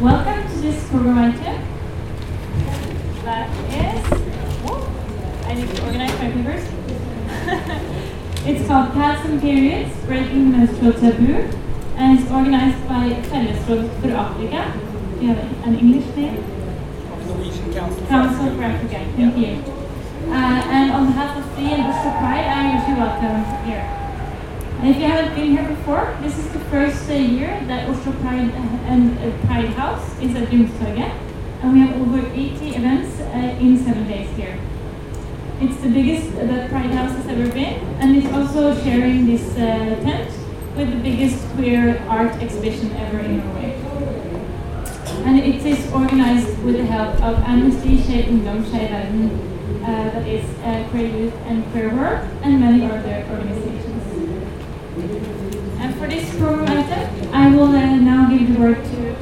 Welcome to this program item. That is, oh, I need to organize my papers. it's called Pads and Periods, Breaking Menstrual Taboo, and it's organized by Fellesråd for Africa. Do you have an English name? Norwegian Council. Council for Africa, thank you. Uh, and on behalf of the Oslo Pride, I wish you welcome here. And if you haven't been here before, this is the first uh, year that Oslo Pride and Pride House is at Youngstorget. And we have over 80 events uh, in seven days here. It's the biggest that Pride House has ever been, and it's also sharing this uh, tent with the biggest queer art exhibition ever in Norway. And it is organized with the help of Amnesty, Skeiv Ungdom, Skeiv Verden, uh, that is uh, Queer Youth and Queer Work, and many other organizations. And for this program I will uh, now give the word to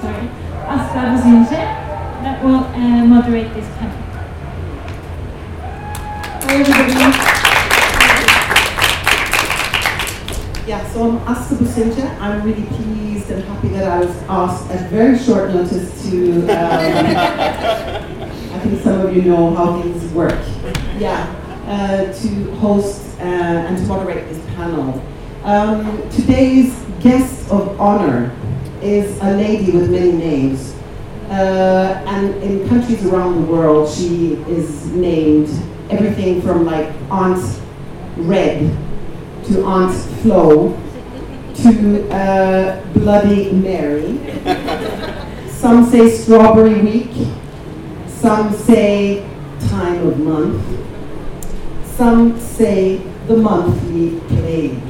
sorry, Busingye, that will uh, moderate this panel. Yeah, so I'm Busingye. I'm really pleased and happy that I was asked at very short notice to. Um, I think some of you know how things work. Yeah, uh, to host uh, and to moderate this panel. Um, today's guest of honor is a lady with many names. Uh, and in countries around the world, she is named everything from like Aunt Red to Aunt Flo to uh, Bloody Mary. Some say Strawberry Week. Some say Time of Month. Some say the monthly plague.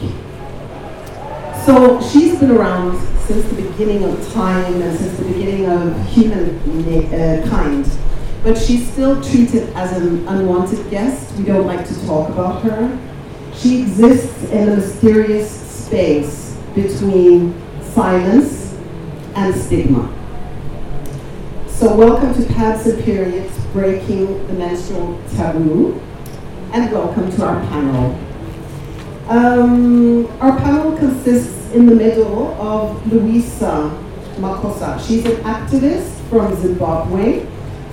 So she's been around since the beginning of time and since the beginning of humankind. Uh, but she's still treated as an unwanted guest. We don't like to talk about her. She exists in a mysterious space between silence and stigma. So, welcome to Pads and Periods Breaking the Menstrual Taboo, and welcome to our panel. Um, our panel consists in the middle of Luwisa Makosa. She's an activist from Zimbabwe,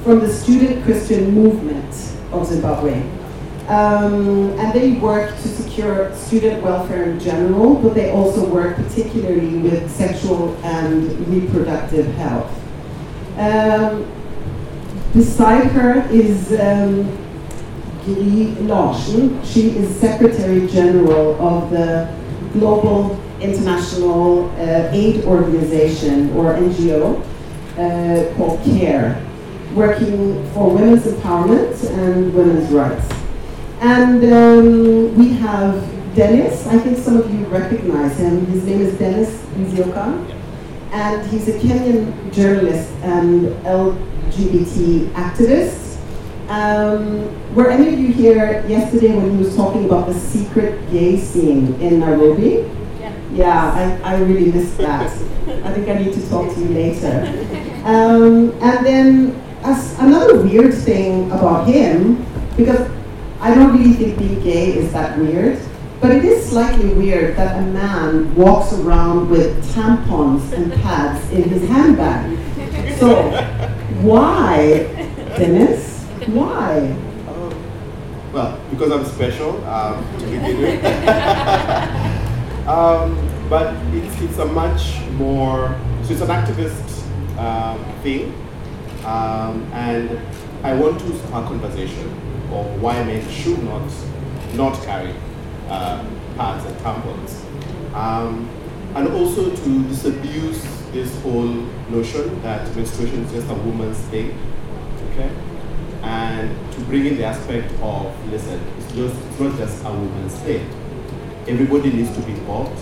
from the Student Christian Movement of Zimbabwe. Um, and they work to secure student welfare in general, but they also work particularly with sexual and reproductive health. Um, beside her is um, Gry Larsen. She is Secretary General of the Global International uh, Aid Organization, or NGO, uh, called CARE, working for women's empowerment and women's rights. And um, we have Denis. I think some of you recognize him. His name is Denis Nzioka. And he's a Kenyan journalist and LGBT activist. Um, were any of you here yesterday when he was talking about the secret gay scene in Nairobi? Yeah. Yeah, I, I really missed that. I think I need to talk to you later. Um, and then as another weird thing about him, because I don't really think being gay is that weird, but it is slightly weird that a man walks around with tampons and pads in his handbag. So, why, Denis? Why? Well, because I'm special um, to begin with. um, but it's, it's a much more, so it's an activist um, thing. Um, and I want to start a conversation of why men should not not carry uh, pads and tampons. Um, and also to disabuse this whole notion that menstruation is just a woman's thing. Okay? And to bring in the aspect of listen, it's, just, it's not just a woman's thing. Everybody needs to be involved.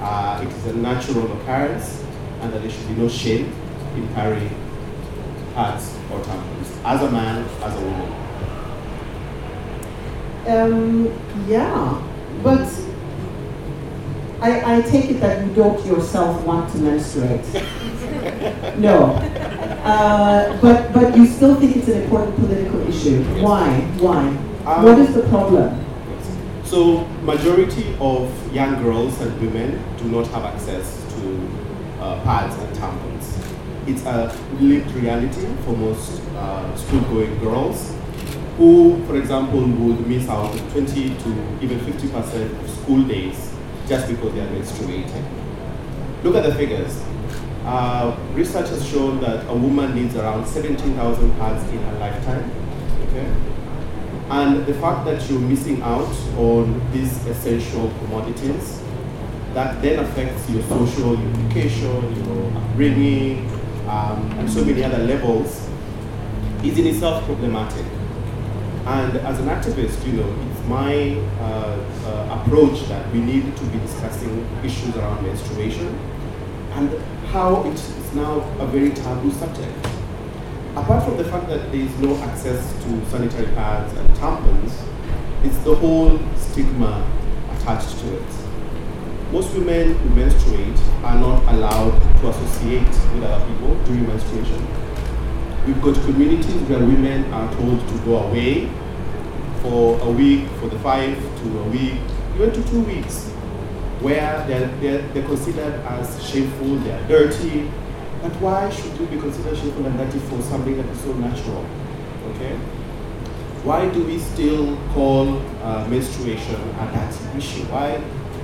Uh, it is a natural occurrence, and that there should be no shame in carrying pads or tampons as a man, as a woman. Um, yeah, but I, I take it that you don't yourself want to menstruate. no. Uh, but, but you still think it's an important political issue. Why? Why? Um, what is the problem? So, majority of young girls and women do not have access to uh, pads and tampons. it's a lived reality for most uh, school-going girls who, for example, would miss out on 20 to even 50% of school days just because they are menstruating. Look at the figures. Uh, research has shown that a woman needs around 17,000 pads in her lifetime. Okay? And the fact that you're missing out on these essential commodities, that then affects your social, your education, your upbringing, um, and so many other levels, is in itself problematic. And as an activist, you know, it's my uh, uh, approach that we need to be discussing issues around menstruation and how it is now a very taboo subject. Apart from the fact that there is no access to sanitary pads and tampons, it's the whole stigma attached to it. Most women who menstruate are not allowed to associate with other people during menstruation. We've got communities where women are told to go away for a week, for the five to a week, even to two weeks, where they're, they're, they're considered as shameful, they're dirty. But why should you be considered shameful and dirty for something that is so natural? Okay? Why do we still call uh, menstruation a dirty issue? Why?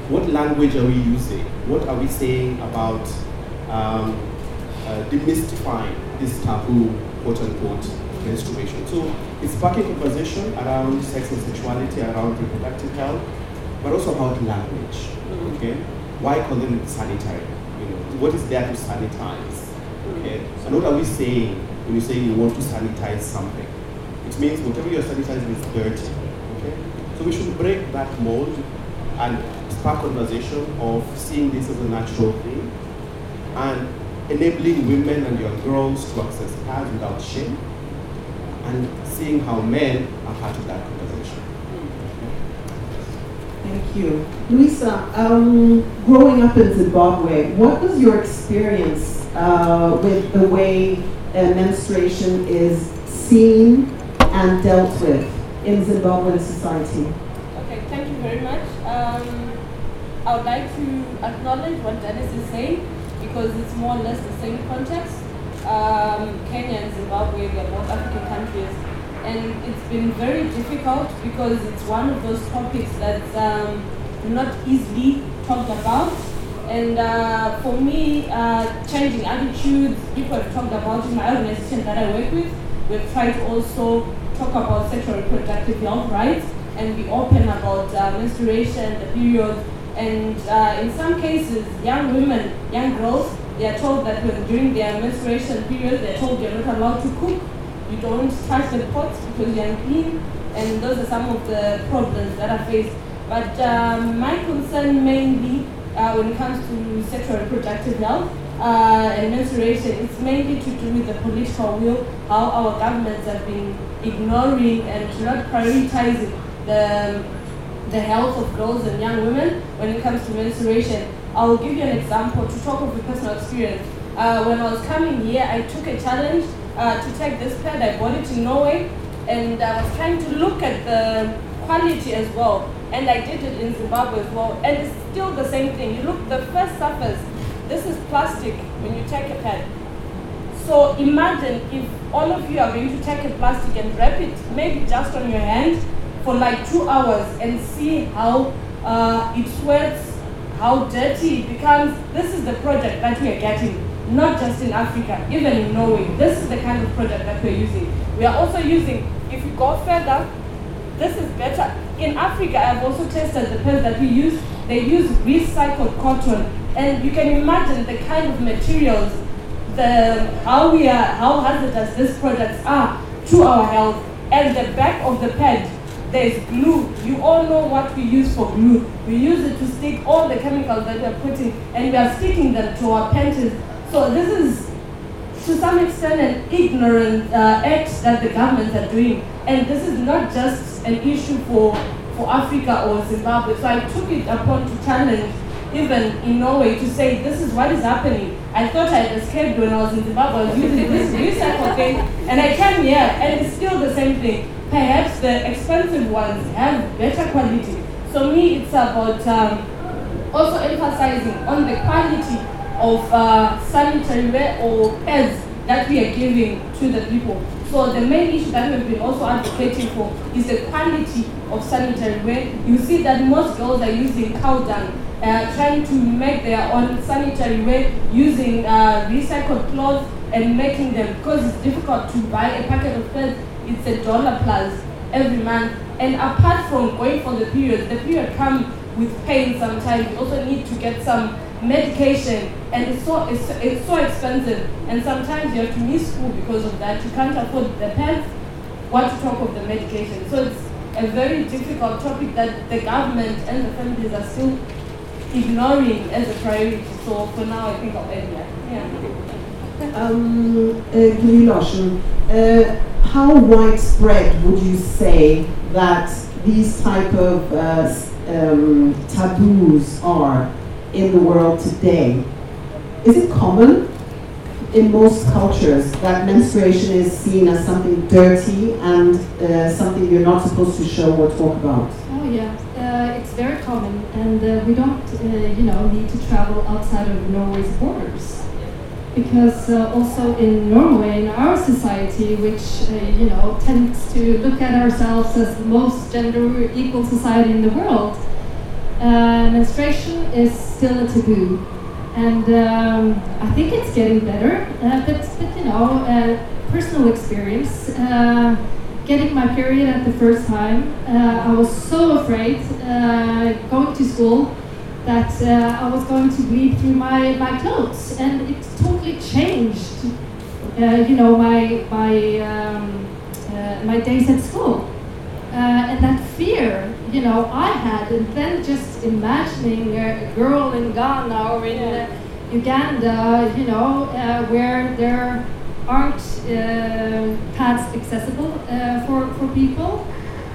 What language are we using? What are we saying about um, uh, demystifying this taboo, quote unquote, menstruation? So it's sparking conversation around sex and sexuality, around reproductive health, but also about language. Mm-hmm. Okay, why call them sanitary? You know, what is there to sanitize? Okay, mm-hmm. and what are we saying when you say you want to sanitize something? It means whatever you're sanitizing is dirty. Okay, so we should break that mold and spark conversation of seeing this as a natural thing and enabling women and young girls to access pads without shame and seeing how men are part of that. Thank you. Luwisa, um, growing up in Zimbabwe, what was your experience uh, with the way uh, menstruation is seen and dealt with in Zimbabwean society? Okay, thank you very much. Um, I would like to acknowledge what Denis is saying because it's more or less the same context. Um, Kenya and Zimbabwe, they're both African countries, and it's been very difficult because it's one of those topics that's um, not easily talked about. And uh, for me, uh, changing attitudes, people have talked about in my organization that I work with. We've tried to also talk about sexual reproductive health rights and be open about uh, menstruation, the period, and uh, in some cases, young women, young girls, they are told that when during their menstruation period, they're told they're not allowed to cook, you don't touch the pots because you're unclean, and those are some of the problems that are faced. But um, my concern mainly uh, when it comes to sexual reproductive health uh, and menstruation, it's mainly to do with the political will, how our governments have been ignoring and not prioritizing the, the health of girls and young women when it comes to menstruation. I'll give you an example to talk of a personal experience. Uh, when I was coming here, I took a challenge uh, to take this pad. I bought it in Norway, and I was trying to look at the quality as well. And I did it in Zimbabwe as well, and it's still the same thing. You look, the first surface, this is plastic when you take a pad. So imagine if all of you are going to take a plastic and wrap it, maybe just on your hand, for like two hours and see how uh, it sweats, how dirty it becomes. This is the project that we are getting, not just in Africa, even in Norway. This is the kind of product that we're using. We are also using, if you go further, this is better. In Africa, I've also tested the pens that we use. They use recycled cotton, and you can imagine the kind of materials, the how we are, how hazardous these products are to our health. And the back of the pad, there's glue. You all know what we use for glue. We use it to stick all the chemicals that we're putting, and we are sticking them to our panties. So this is to some extent an ignorant uh, act that the governments are doing. And this is not just an issue for, for Africa or Zimbabwe. So I took it upon to challenge even in Norway to say this is what is happening. I thought I had escaped when I was in Zimbabwe. I was using this recycle thing and I came here and it's still the same thing. Perhaps the expensive ones have better quality. So me it's about um, also emphasizing on the quality of uh, sanitary wear or pads that we are giving to the people. So the main issue that we've been also advocating for is the quality of sanitary wear. You see that most girls are using cow dung, uh, trying to make their own sanitary wear using uh, recycled clothes and making them because it's difficult to buy a packet of pads. It's a dollar plus every month. And apart from going for the period, the period comes with pain sometimes. You also need to get some medication and it's so it's, it's so expensive. And sometimes you have to miss school because of that. You can't afford the pens what to talk of the medication. So it's a very difficult topic that the government and the families are still ignoring as a priority. So for now i think i'll end there. Yeah. Um, uh, uh, how widespread would you say that these type of uh, um, taboos are in the world today? Is it common in most cultures that menstruation is seen as something dirty and uh, something you're not supposed to show or talk about? Oh yeah, uh, it's very common, and uh, we don't, uh, you know, need to travel outside of Norway's borders, because uh, also in Norway, in our society, which uh, you know tends to look at ourselves as the most gender equal society in the world, uh, menstruation is still a taboo, and um, I think it's getting better. Uh, but, but you know, uh, personal experience. Uh, getting my period at the first time, uh, I was so afraid uh, going to school that I was going to bleed through my, my clothes, and it totally changed. You know my my um, my days at school, and that you know, I had, and then just imagining a girl in Ghana or in uh, Uganda, you know, uh, where there aren't uh, pads accessible uh, for, for people,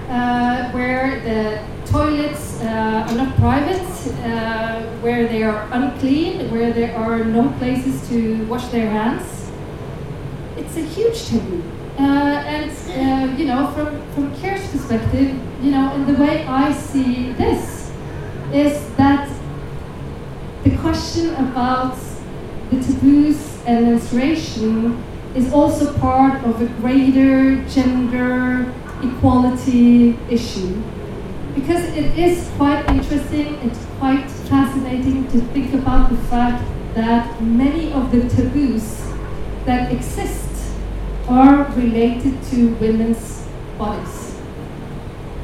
uh, where the toilets uh, are not private, uh, where they are unclean, where there are no places to wash their hands. It's a huge taboo. Uh, and, uh, you know, from, from CARE's perspective, you know, and the way I see this is that the question about the taboos and menstruation is also part of a greater gender equality issue. Because it is quite interesting, it's quite fascinating to think about the fact that many of the taboos that exist are related to women's bodies.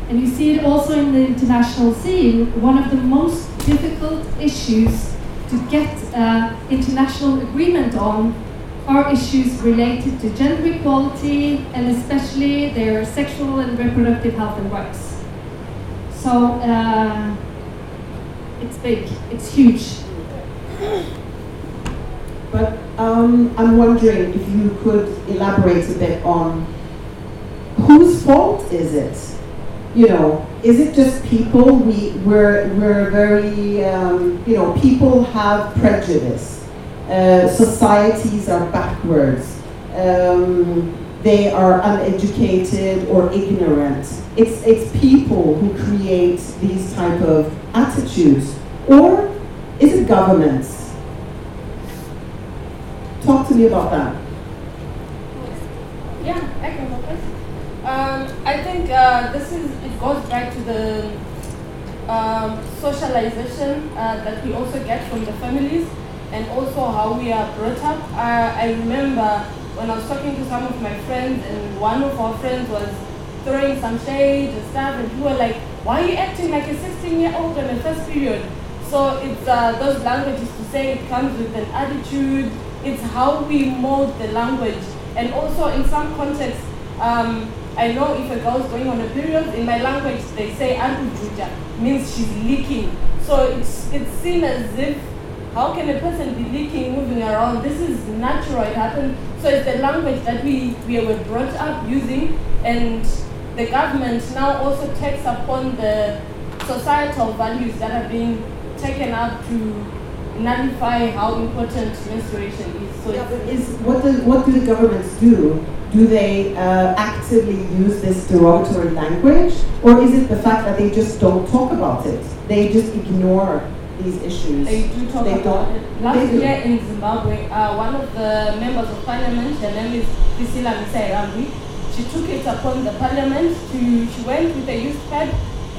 And you see it also in the international scene. One of the most difficult issues to get uh, international agreement on are issues related to gender equality and especially their sexual and reproductive health and rights. So uh, it's big, it's huge. But um, I'm wondering if you could elaborate a bit on whose fault is it? You know, is it just people? We we're we're very um, you know people have prejudice. Uh, societies are backwards. Um, they are uneducated or ignorant. It's it's people who create these type of attitudes, or is it governments? Talk to me about that. Yeah, I can go. Um, I think uh, this is goes back to the um, socialization uh, that we also get from the families and also how we are brought up. Uh, I remember when I was talking to some of my friends and one of our friends was throwing some shade and stuff and we were like, why are you acting like a 16 year old in the first period? So it's uh, those languages to say it comes with an attitude. It's how we mold the language. And also in some contexts, um, I know if a girl is going on a period, in my language they say Juja means she's leaking. So it's it's seen as if how can a person be leaking, moving around? This is natural, it happens. So it's the language that we, we were brought up using and the government now also takes upon the societal values that are being taken up to nullify how important menstruation is. So Yeah, what, do, what do the governments do? Do they uh, actively use this derogatory language? Or is it the fact that they just don't talk about it? They just ignore these issues. They do talk They about don't- it. Last year in Zimbabwe, uh, one of the members of parliament, her name is Priscilla Misihairabwi, she took it upon the parliament to, she went with a youth pad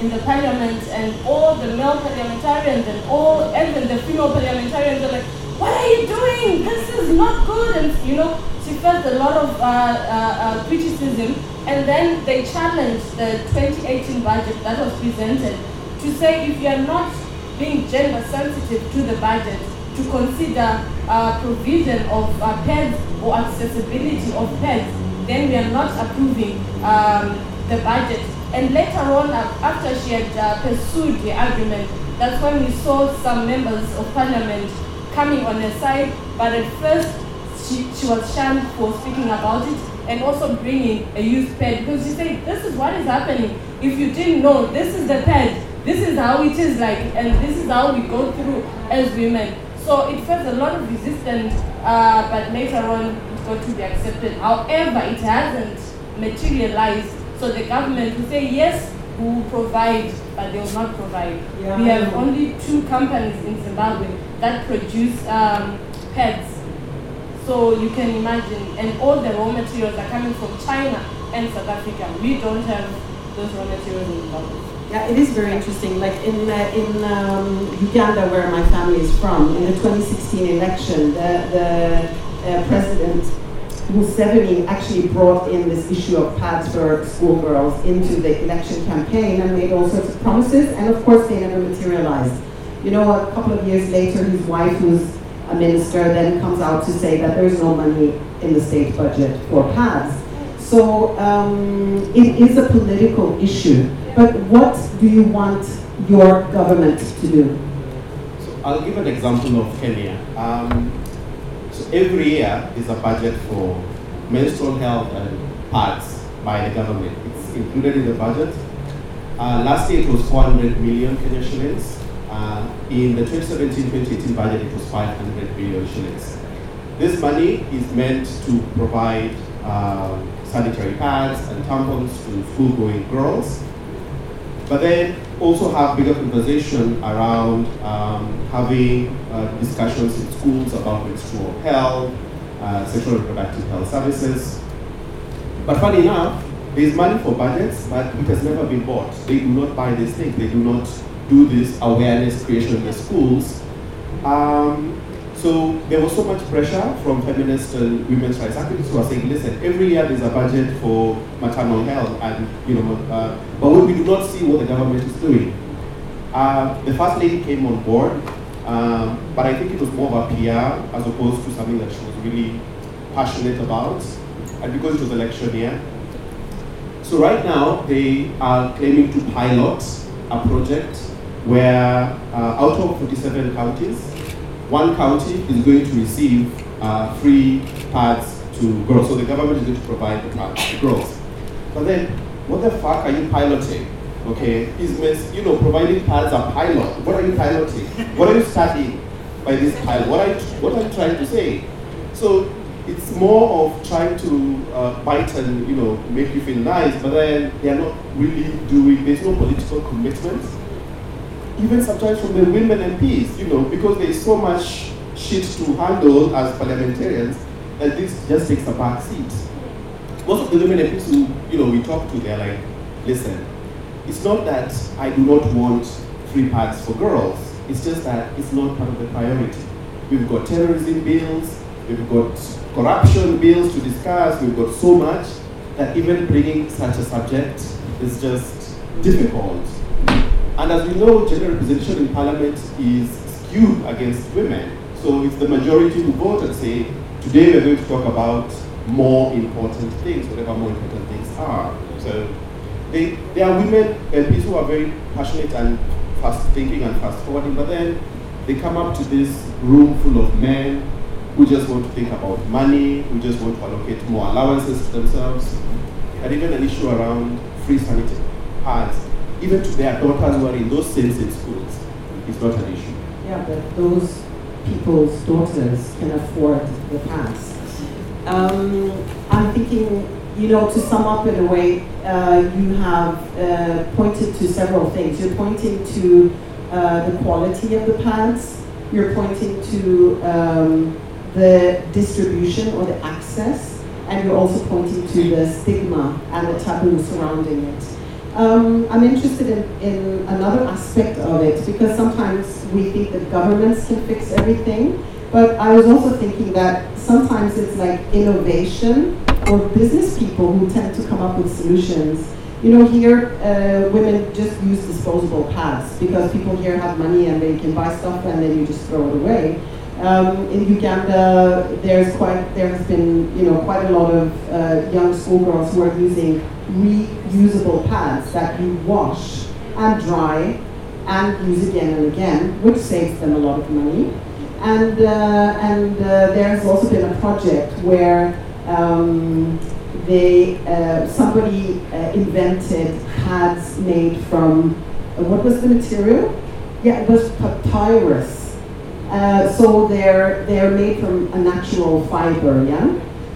in the parliament and all the male parliamentarians and all, even the female parliamentarians are like, what are you doing? This is not good. And, you know, she felt a lot of uh, uh, uh, criticism. And then they challenged the 2018 budget that was presented to say if you are not being gender sensitive to the budget, to consider uh, provision of uh, or accessibility of pads, then we are not approving um, the budget. And later on, uh, after she had uh, pursued the argument, that's when we saw some members of parliament coming on her side. But at first, she, she was shunned for speaking about it and also bringing a youth pad because she said, This is what is happening. If you didn't know, this is the pad. This is how it is like, and this is how we go through as women. So it felt a lot of resistance, uh, but later on it got to be accepted. However, it hasn't materialized. So the government will say, yes, we will provide, but they will not provide. Yeah, we have only two companies in Zimbabwe that produce um, pads. So you can imagine, and all the raw materials are coming from China and South Africa. We don't have those raw materials in Zimbabwe. Yeah, it is very interesting. Like in uh, in um, Uganda, where my family is from, in the 2016 election, the the uh, president Museveni actually brought in this issue of pads for schoolgirls into the election campaign and made all sorts of promises, and of course they never materialized. You know, a couple of years later, his wife, who's a minister, then comes out to say that there's no money in the state budget for pads. So um, it is a political issue. But what do you want your government to do? So I'll give an example of Kenya. Um, so every year is a budget for menstrual health and pads by the government. It's included in the budget. Uh, last year it was 400 million Kenya shillings. Uh, in the 2017-2018 budget it was 500 billion shillings. This money is meant to provide uh, sanitary pads and tampons to school-going girls but then also have bigger conversation around um, having uh, discussions in schools about menstrual health, uh, sexual reproductive health services. But funny enough, there is money for budgets, but it has never been bought. They do not buy these things. They do not do this awareness creation in the schools. Um, so there was so much pressure from feminist and women's rights activists who are saying, listen, every year there's a budget for maternal health, and you know, uh, but we do not see what the government is doing. Uh, the first lady came on board, um, but I think it was more of a PR as opposed to something that she was really passionate about, and because it was election year. So right now they are claiming to pilot a project where uh, out of 47 counties, one county is going to receive uh, free pads to girls. So the government is going to provide the pads to girls. But then, what the fuck are you piloting? Okay, is miss, you know, providing pads a pilot. What are you piloting? What are you studying by this pilot? What are you, what are you trying to say? So it's more of trying to uh, bite and you know make you feel nice, but then they are not really doing. There's no political commitment even sometimes from the women MPs, you know, because there is so much shit to handle as parliamentarians that this just takes a back seat. Most of the women MPs who, you know, we talk to, they're like, listen, it's not that I do not want free pads for girls, it's just that it's not part of the priority. We've got terrorism bills, we've got corruption bills to discuss, we've got so much that even bringing such a subject is just difficult. And as we know, gender representation in parliament is skewed against women. So it's the majority who vote and say, today we're going to talk about more important things, whatever more important things are. So they, there are women MPs who are very passionate and fast thinking and fast forwarding, but then they come up to this room full of men who just want to think about money, who just want to allocate more allowances to themselves, and even an issue around free sanitary pads even to their daughters who are in those same schools. It's not an issue. Yeah, but those people's daughters can afford the pads. Um, I'm thinking, you know, to sum up in a way, uh, you have uh, pointed to several things. You're pointing to uh, the quality of the pads. You're pointing to um, the distribution or the access, and you're also pointing to the stigma and the taboo surrounding it. Um, I'm interested in, in another aspect of it because sometimes we think that governments can fix everything, but I was also thinking that sometimes it's like innovation or business people who tend to come up with solutions. You know, here uh, women just use disposable pads because people here have money and they can buy stuff and then you just throw it away. Um, in Uganda, there's quite there has been you know quite a lot of uh, young schoolgirls who are using reusable pads that you wash and dry and use again and again, which saves them a lot of money. And uh, and uh, there's also been a project where um, they uh, somebody uh, invented pads made from uh, what was the material? Yeah, it was papyrus uh, so they're, they're made from a natural fiber, yeah?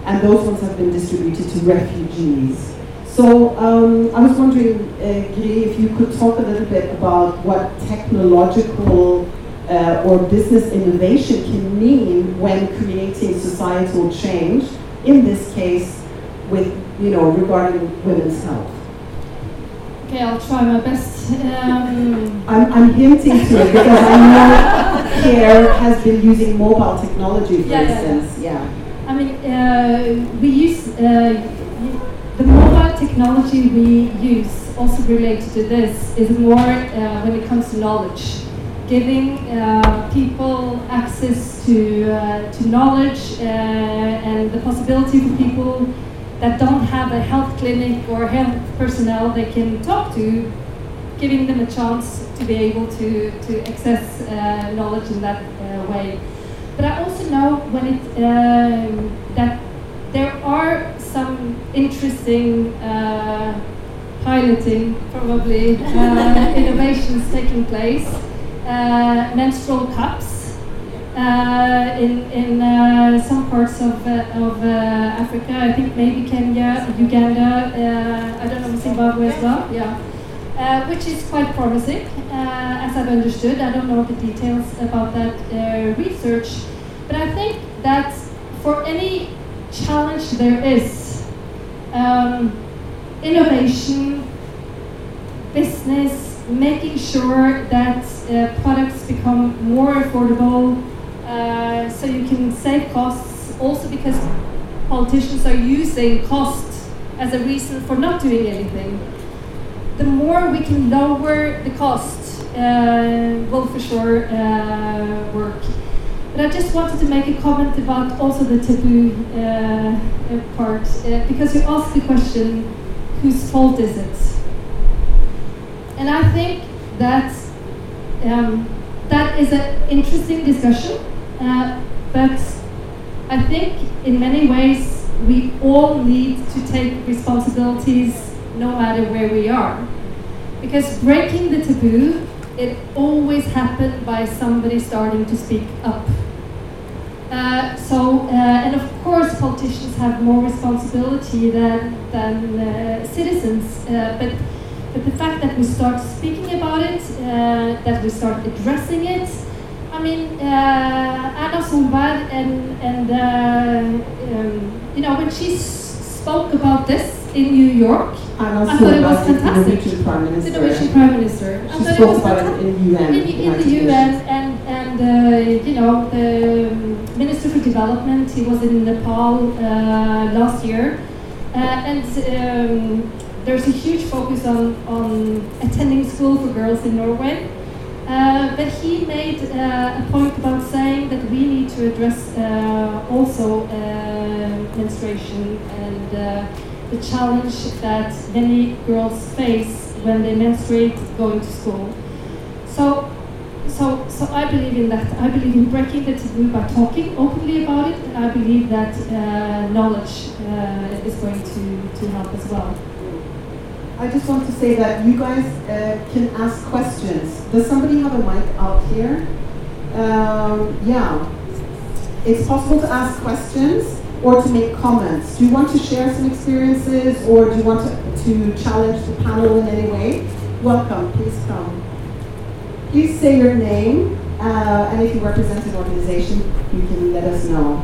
And those ones have been distributed to refugees. So um, I was wondering, uh, Gry, if you could talk a little bit about what technological uh, or business innovation can mean when creating societal change, in this case, with, you know, regarding women's health. Okay, I'll try my best. Um, I'm, I'm hinting to it because I know CARE has been using mobile technology, for Yeah, yeah, instance. Yeah. I mean, uh, we use uh, technology we use, also related to this, is more uh, when it comes to knowledge, giving uh, people access to uh, to knowledge uh, and the possibility for people that don't have a health clinic or health personnel they can talk to, giving them a chance to be able to to access uh, knowledge in that uh, way. But I also know when it um, that there are some interesting uh, piloting, probably uh, innovations taking place. Uh, menstrual cups uh, in in uh, some parts of uh, of uh, Africa. I think maybe Kenya, Uganda. Uh, I don't know Zimbabwe as well. Yeah. Uh, which is quite promising, uh, as I've understood. I don't know the details about that uh, research, but I think that for any challenge there is, um, innovation, business, making sure that uh, products become more affordable, uh, so you can save costs. Also because politicians are using cost as a reason for not doing anything the more we can lower the cost uh, will for sure uh, work. But I just wanted to make a comment about also the taboo uh, uh, part, uh, because you asked the question, whose fault is it? And I think that um, that is an interesting discussion, uh, but I think in many ways we all need to take responsibilities no matter where we are. Because breaking the taboo, it always happened by somebody starting to speak up. Uh, so, uh, and of course, politicians have more responsibility than, than uh, citizens. Uh, but, but the fact that we start speaking about it, uh, that we start addressing it, I mean, uh, Anna Solberg and, and um, you know, when she s- spoke about this in New York, And I thought it was about the fantastic. Norwegian Prime the Minister. Norwegian Prime Minister. I She it spoke was about fantastic. it in UN. In, in United the UN and and uh, you know the um, Minister for Development, he was in Nepal uh, last year, uh, and um, there's a huge focus on on attending school for girls in Norway. Uh, but he made uh, a point about saying that we need to address uh, also uh, menstruation and uh, the challenge that many girls face when they menstruate going to school. So, so, so I believe in that. I believe in breaking the taboo by talking openly about it, I believe that uh, knowledge is going to, to help as well. I just want to say that you guys uh, can ask questions. Does somebody have a mic out here? Um, yeah. It's possible to ask questions or to make comments. Do you want to share some experiences or do you want to, to challenge the panel in any way? Welcome, please come. please say your name, uh, and if you represent an organization, you can let us know.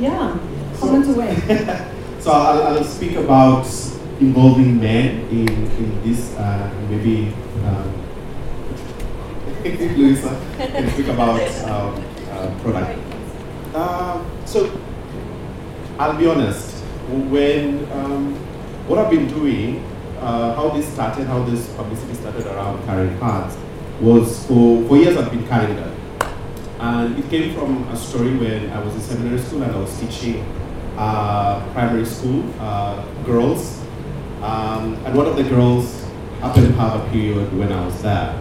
Yeah, comment away. So I'll, I'll speak about involving men in, in this, uh, maybe um, Luwisa can speak about um, uh, product. Uh, so I'll be honest, when um, what I've been doing, uh, how this started, how this publicity started around carrying pads, was for, for years I've been carrying them. And it came from a story when I was in seminary school and I was teaching uh, primary school uh, girls. Um, and one of the girls happened to have a period when I was there.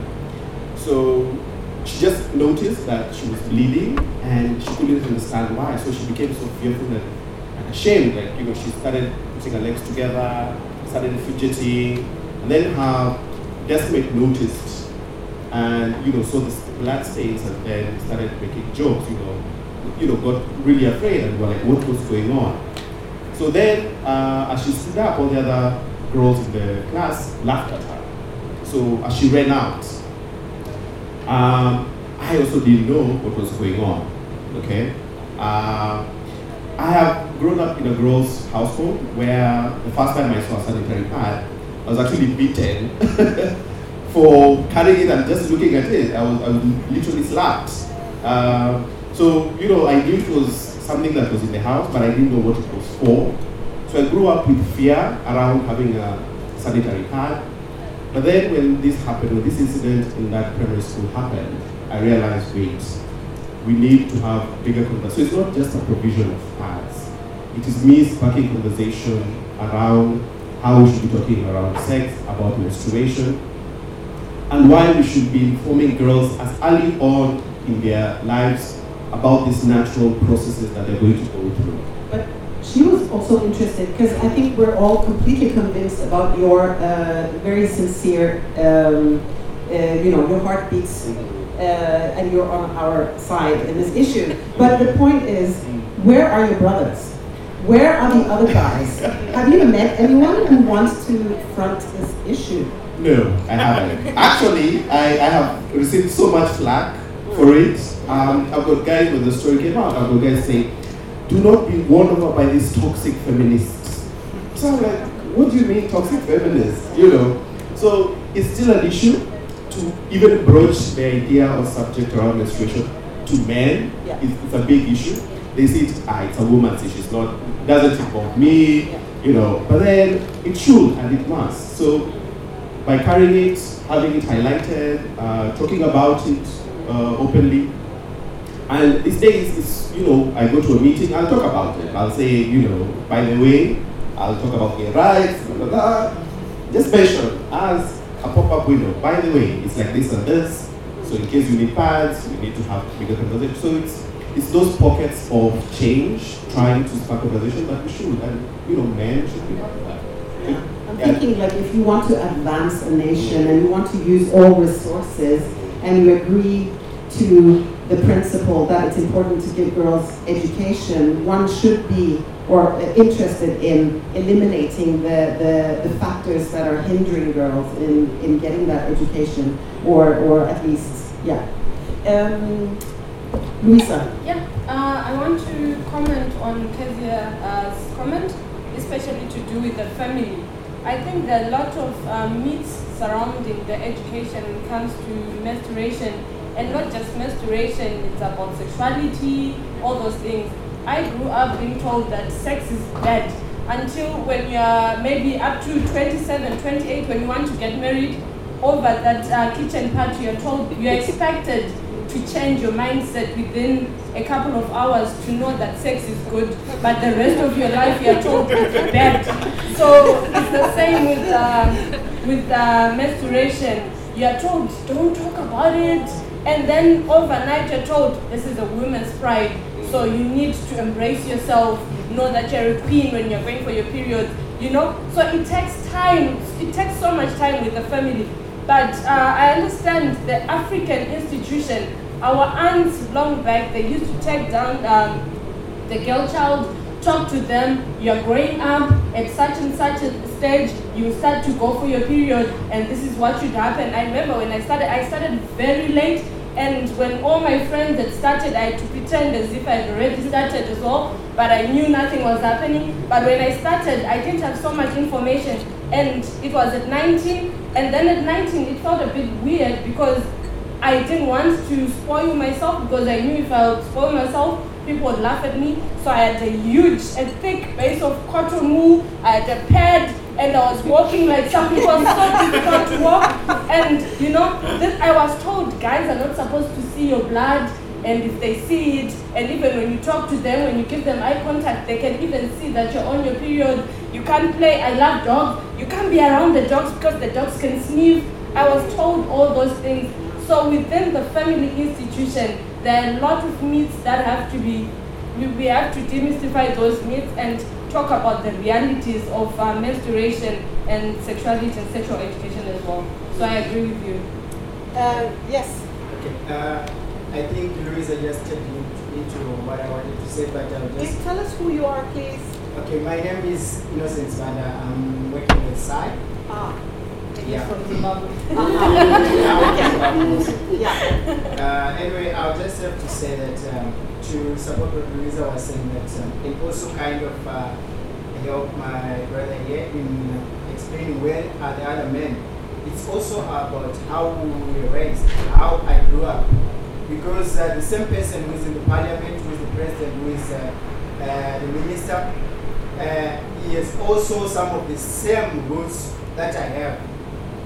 So she just noticed that she was bleeding and she couldn't understand why. So she became so fearful and, ashamed. Like, you know, she started putting her legs together, started fidgeting, and then her deskmate noticed and you know, so the blood stains and then started making jokes, you know, you know, got really afraid and were like, what was going on? So then, uh, as she stood up, all the other girls in the class laughed at her. So as she ran out, um, I also didn't know what was going on. Okay, uh, I have grown up in a girls' household where the first time I saw a sanitary pad, I was actually beaten for carrying it and just looking at it. I was, I was literally slapped. Uh, so, you know, I knew it was something that was in the house, but I didn't know what it was for. So I grew up with fear around having a sanitary pad. But then when this happened, when this incident in that primary school happened, I realized, wait, we need to have bigger conversations. So it's not just a provision of pads. It is me sparking conversation around how we should be talking around sex, about menstruation, and why we should be informing girls as early on in their lives about these natural processes that they're going to go through. But she was also interested because I think we're all completely convinced about your uh, very sincere, um, uh, you know, your heart beats uh, and you're on our side in this issue. But the point is, where are your brothers? Where are the other guys? Have you met anyone who wants to front this issue? No, I haven't. Actually, I, I have received so much flack for it. Um, I've got guys when the story came out, I've got guys saying, do not be won over by these toxic feminists. So I'm like, what do you mean toxic feminists? You know? So it's still an issue to even broach the idea or subject around menstruation to men. Yeah. It's, it's a big issue. They say it, ah, it's a woman's issue. It's not, doesn't involve me, yeah. you know. But then it should and it must. So by carrying it, having it highlighted, uh, talking about it uh, openly. And these days, it's, you know, I go to a meeting, I'll talk about it. I'll say, you know, by the way, I'll talk about gay rights, blah, blah, blah. Just mention as a pop-up window. By the way, it's like this and this. So in case you need pads, you need to have bigger conversation. So it's it's those pockets of change trying to spark conversation that we should, and you know, men should be thinking like if you want to advance a nation and you want to use all resources and you agree to the principle that it's important to give girls education, one should be or uh, interested in eliminating the, the, the factors that are hindering girls in, in getting that education or, or at least, yeah. Um, Luwisa, Yeah, uh, I want to comment on Kezia's comment, especially to do with the family. I think there are a lot of um, myths surrounding the education when it comes to menstruation, and not just menstruation, it's about sexuality, all those things. I grew up being told that sex is bad until when you're maybe up to 27, 28, when you want to get married, over that uh, kitchen party, you're told you're expected to change your mindset within a couple of hours to know that sex is good, but the rest of your life you're told bad. So it's the same with um, with uh, menstruation. You're told don't talk about it, and then overnight you're told this is a woman's pride. So you need to embrace yourself. Know that you're a queen when you're going for your period. You know. So it takes time. It takes so much time with the family. But uh, I understand the African institution, our aunts long back, they used to take down um, the girl child, talk to them, you're growing up at such and such a stage, you start to go for your period, and this is what should happen. I remember when I started, I started very late, and when all my friends had started, I had to pretend as if I had already started as well, but I knew nothing was happening. But when I started, I didn't have so much information, and it was at 19, and then at 19, it felt a bit weird because I didn't want to spoil myself because I knew if I would spoil myself, people would laugh at me. So I had a huge, a thick base of cotton wool. I had a pad, and I was walking like some people. So difficult to walk. And you know, this, I was told guys are not supposed to see your blood. And if they see it, and even when you talk to them, when you give them eye contact, they can even see that you're on your period. You can't play. I love dogs. You can't be around the dogs because the dogs can sniff. I was told all those things. So within the family institution, there are a lot of myths that have to be, we, we have to demystify those myths and talk about the realities of uh, menstruation and sexuality and sexual education as well. So I agree with you. uh, yes. Okay, uh, I think Luwisa just tapped in- into what I wanted to say, but I'll Please just. tell us who you are, please. Okay, my name is Innocent Banda. I'm working with SAI. Ah, Yeah. From Zimbabwe. yeah. Uh, anyway, I'll just have to say that um, to support what Luwisa was saying, that um, it also kind of uh, helped my brother here in explaining where are the other men. It's also about how we were raised, how I grew up. Because uh, the same person who is in the parliament, who is the president, who is uh, uh, the minister, he has also some of the same roots that I have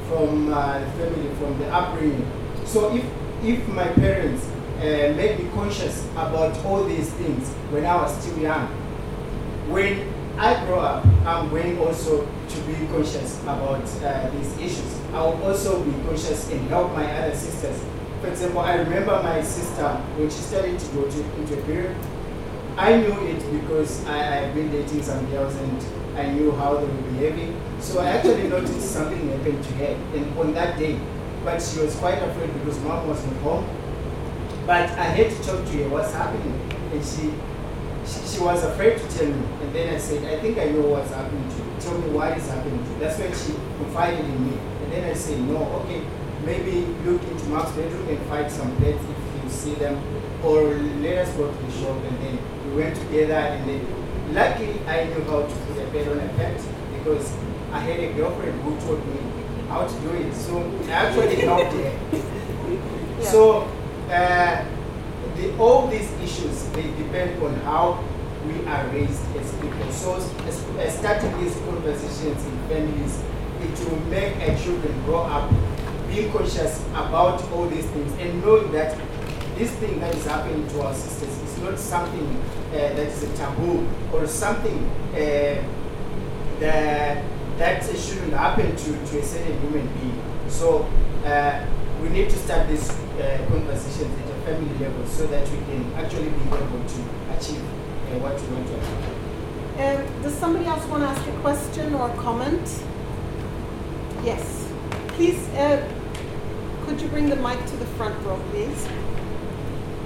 from uh, the family, from the upbringing. So if if my parents uh, made me conscious about all these things when I was still young, when I grow up, I'm going also to be conscious about uh, these issues. I will also be conscious and help my other sisters. For example, I remember my sister when she started to go to, into a period. I knew it because I've been dating some girls and I knew how they were behaving. So I actually noticed something happened to her and on that day. But she was quite afraid because mom was not home But I had to talk to her what's happening. And she, she, she was afraid to tell me. And then I said, I think I know what's happening to you. Tell me why it's happening to you. That's when she confided in me. And then I said, no, okay, maybe look into Mark's bedroom and find some beds if you see them. Or let us go to the shop. And then we went together. And then luckily I knew how to put a bed on a bed because I had a girlfriend who told me how to do it. So I actually helped her. So uh, the, all these issues they depend on how we are raised as people. So as, as starting these conversations in families, it will make our children grow up being conscious about all these things and knowing that this thing that is happening to our sisters is not something uh, that is a taboo or something uh, that that shouldn't happen to, to a certain human being. So uh, we need to start these uh, conversations at a family level so that we can actually be able to achieve uh, what we want to achieve. Um, does somebody else want to ask a question or comment? Yes. Please, uh, could you bring the mic to the front row, please?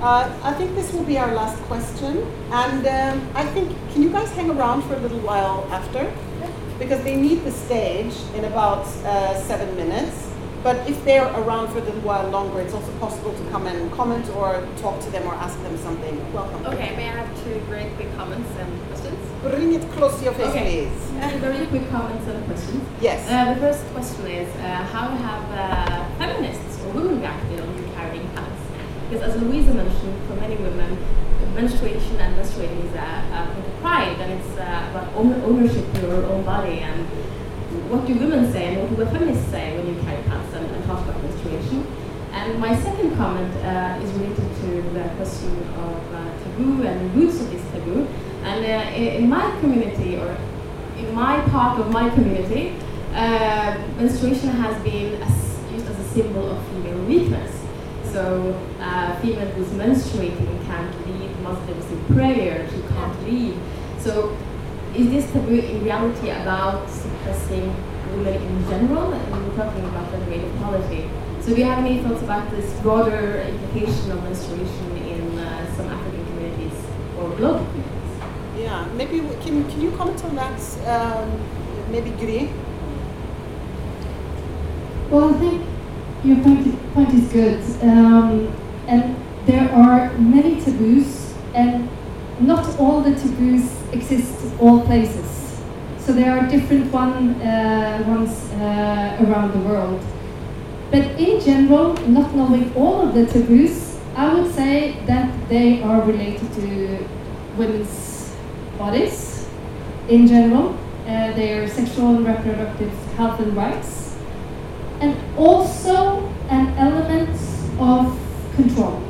Uh, I think this will be our last question. And um, I think, can you guys hang around for a little while after? Because they need the stage in about uh, seven minutes. But if they're around for a little while longer, it's also possible to come and comment or talk to them or ask them something. Welcome. Okay, may I have two very quick comments and questions? Bring it close to your face, Okay. please. Two very quick comments and questions. Yes. Uh, the first question is uh, how have uh, feminists or women reacted on you carrying pants? Because as Luwisa mentioned, for many women, menstruation and menstruating is a, a point of pride and it's uh, about ownership of your own body. And what do women say and what do the feminists say when you carry pants and, and talk about menstruation? And my second comment uh, is related to the question of uh, taboo and the roots of this taboo. And uh, in, my community, or in my part of my community, uh, menstruation has been as, used as a symbol of female weakness. So, uh, female who's menstruating can't lead Muslims in prayer, she can't lead. So, is this taboo in reality about suppressing women in general? And we're talking about the generative equality. So, do you have any thoughts about this broader implication of menstruation in uh, some African communities or global communities? Yeah, maybe we can, can you comment on that? Um, maybe Gry? Well, I think your point, point is good. Um, and there are many taboos, and not all the taboos exist all places. So there are different one, uh, ones uh, around the world. But in general, not knowing all of the taboos, I would say that they are related to women's bodies in general, uh, their sexual and reproductive health and rights, and also an element of control.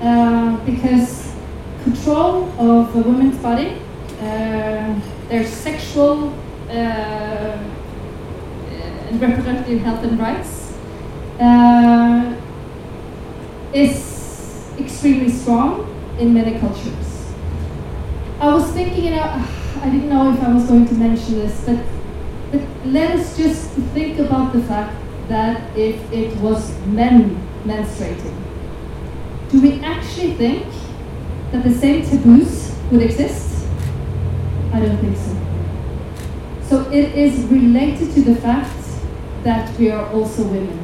Uh, because control of a woman's body, uh, their sexual uh, and reproductive health and rights, uh, is extremely strong in many cultures. I was thinking, you know, I didn't know if I was going to mention this, but but let us just think about the fact that if it was men menstruating, do we actually think that the same taboos would exist? I don't think so. So it is related to the fact that we are also women.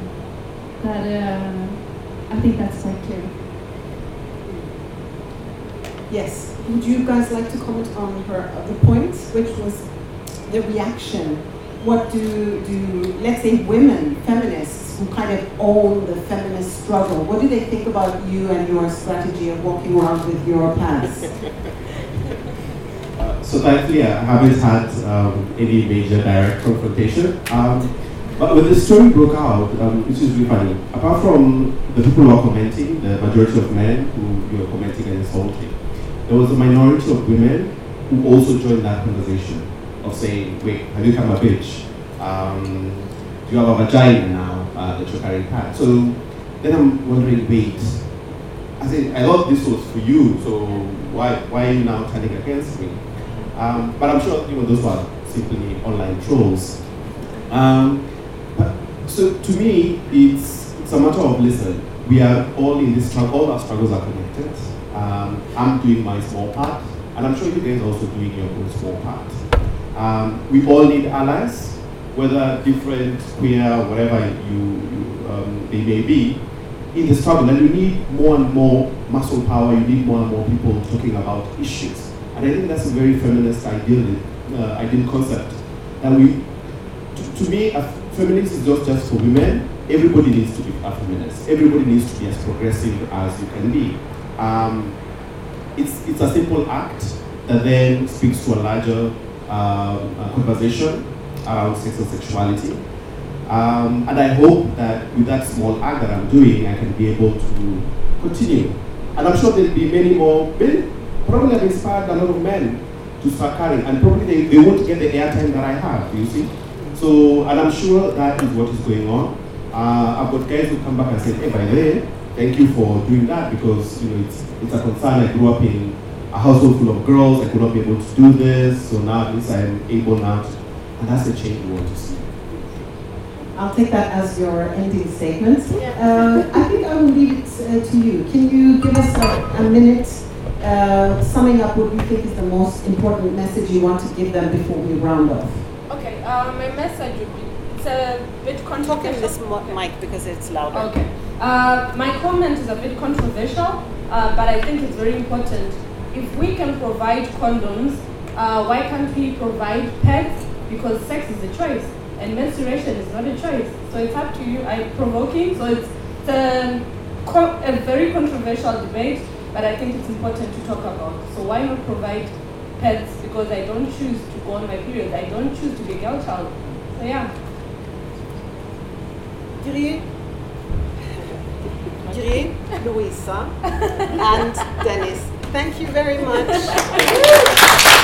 That uh, I think that's quite clear. Yes. Would you guys like to comment on her uh, the point, which was the reaction? What do do let's say women feminists who kind of own the feminist struggle? What do they think about you and your strategy of walking around with your pants? So thankfully, I haven't had um, any major direct confrontation. Um, but when the story broke out, um, which is really funny, apart from the people who are commenting, the majority of men who you are commenting and insulting, there was a minority of women who also joined that conversation of saying, wait, have you become a bitch? Um, do you have a vagina now uh, that you're carrying? So then I'm wondering, wait, I said, I thought this was for you, so why, why are you now turning against me? Um, but I'm sure those were simply online trolls. Um, but, so to me, it's, it's a matter of listen, we are all in this struggle, all our struggles are connected. Um, I'm doing my small part, and I'm sure you guys are also doing your own small part. Um, we all need allies, whether different, queer, whatever you, you um, they may be, in the struggle. And you need more and more muscle power, you need more and more people talking about issues. And I think that's a very feminist ideal, uh, ideal concept. That we, to, to me, a feminist is not just for women. Everybody needs to be a feminist. Everybody needs to be as progressive as you can be. Um, it's, it's a simple act that then speaks to a larger um, conversation around sex and sexuality. Um, and I hope that with that small act that I'm doing, I can be able to continue. And I'm sure there'll be many more, many, probably have inspired a lot of men to start carrying, and probably they, they won't get the airtime that I have, you see? So, and I'm sure that is what is going on. Uh, I've got guys who come back and say, hey, by the way, thank you for doing that because, you know, it's, it's a concern. I grew up in a household full of girls, I could not be able to do this, so now at least I'm able now to, and that's the change we want to see. I'll take that as your ending statement. Uh, I think I will leave it uh, to you. Can you give us a, a minute uh, summing up what you think is the most important message you want to give them before we round off? Okay, uh, my message would be it's a bit Talk in controversial. this mo- Okay. mic because it's louder. Okay. Uh, my comment is a bit controversial, uh, but I think it's very important. If we can provide condoms, uh, why can't we provide pads? Because sex is a choice, and menstruation is not a choice. So it's up to you. I'm provoking, so it's, it's a, co- a very controversial debate, but I think it's important to talk about. So why not provide pads? Because I don't choose to go on my period. I don't choose to be a girl child. So yeah. Gry, Luwisa, and Denis. Thank you very much.